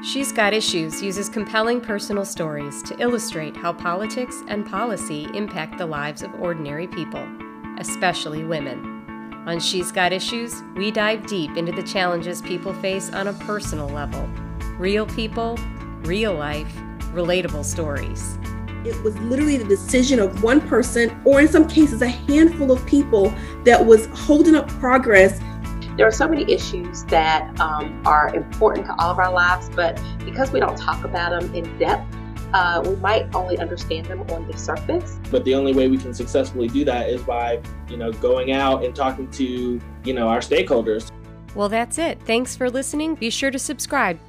She's Got Issues uses compelling personal stories to illustrate how politics and policy impact the lives of ordinary people, especially women. On She's Got Issues, we dive deep into the challenges people face on a personal level. Real people, real life, relatable stories. It was literally the decision of one person, or in some cases, a handful of people that was holding up progress there are so many issues that um, are important to all of our lives, but because we don't talk about them in depth, uh, we might only understand them on the surface. But the only way we can successfully do that is by, you know, going out and talking to, you know, our stakeholders. Well, that's it. Thanks for listening. Be sure to subscribe.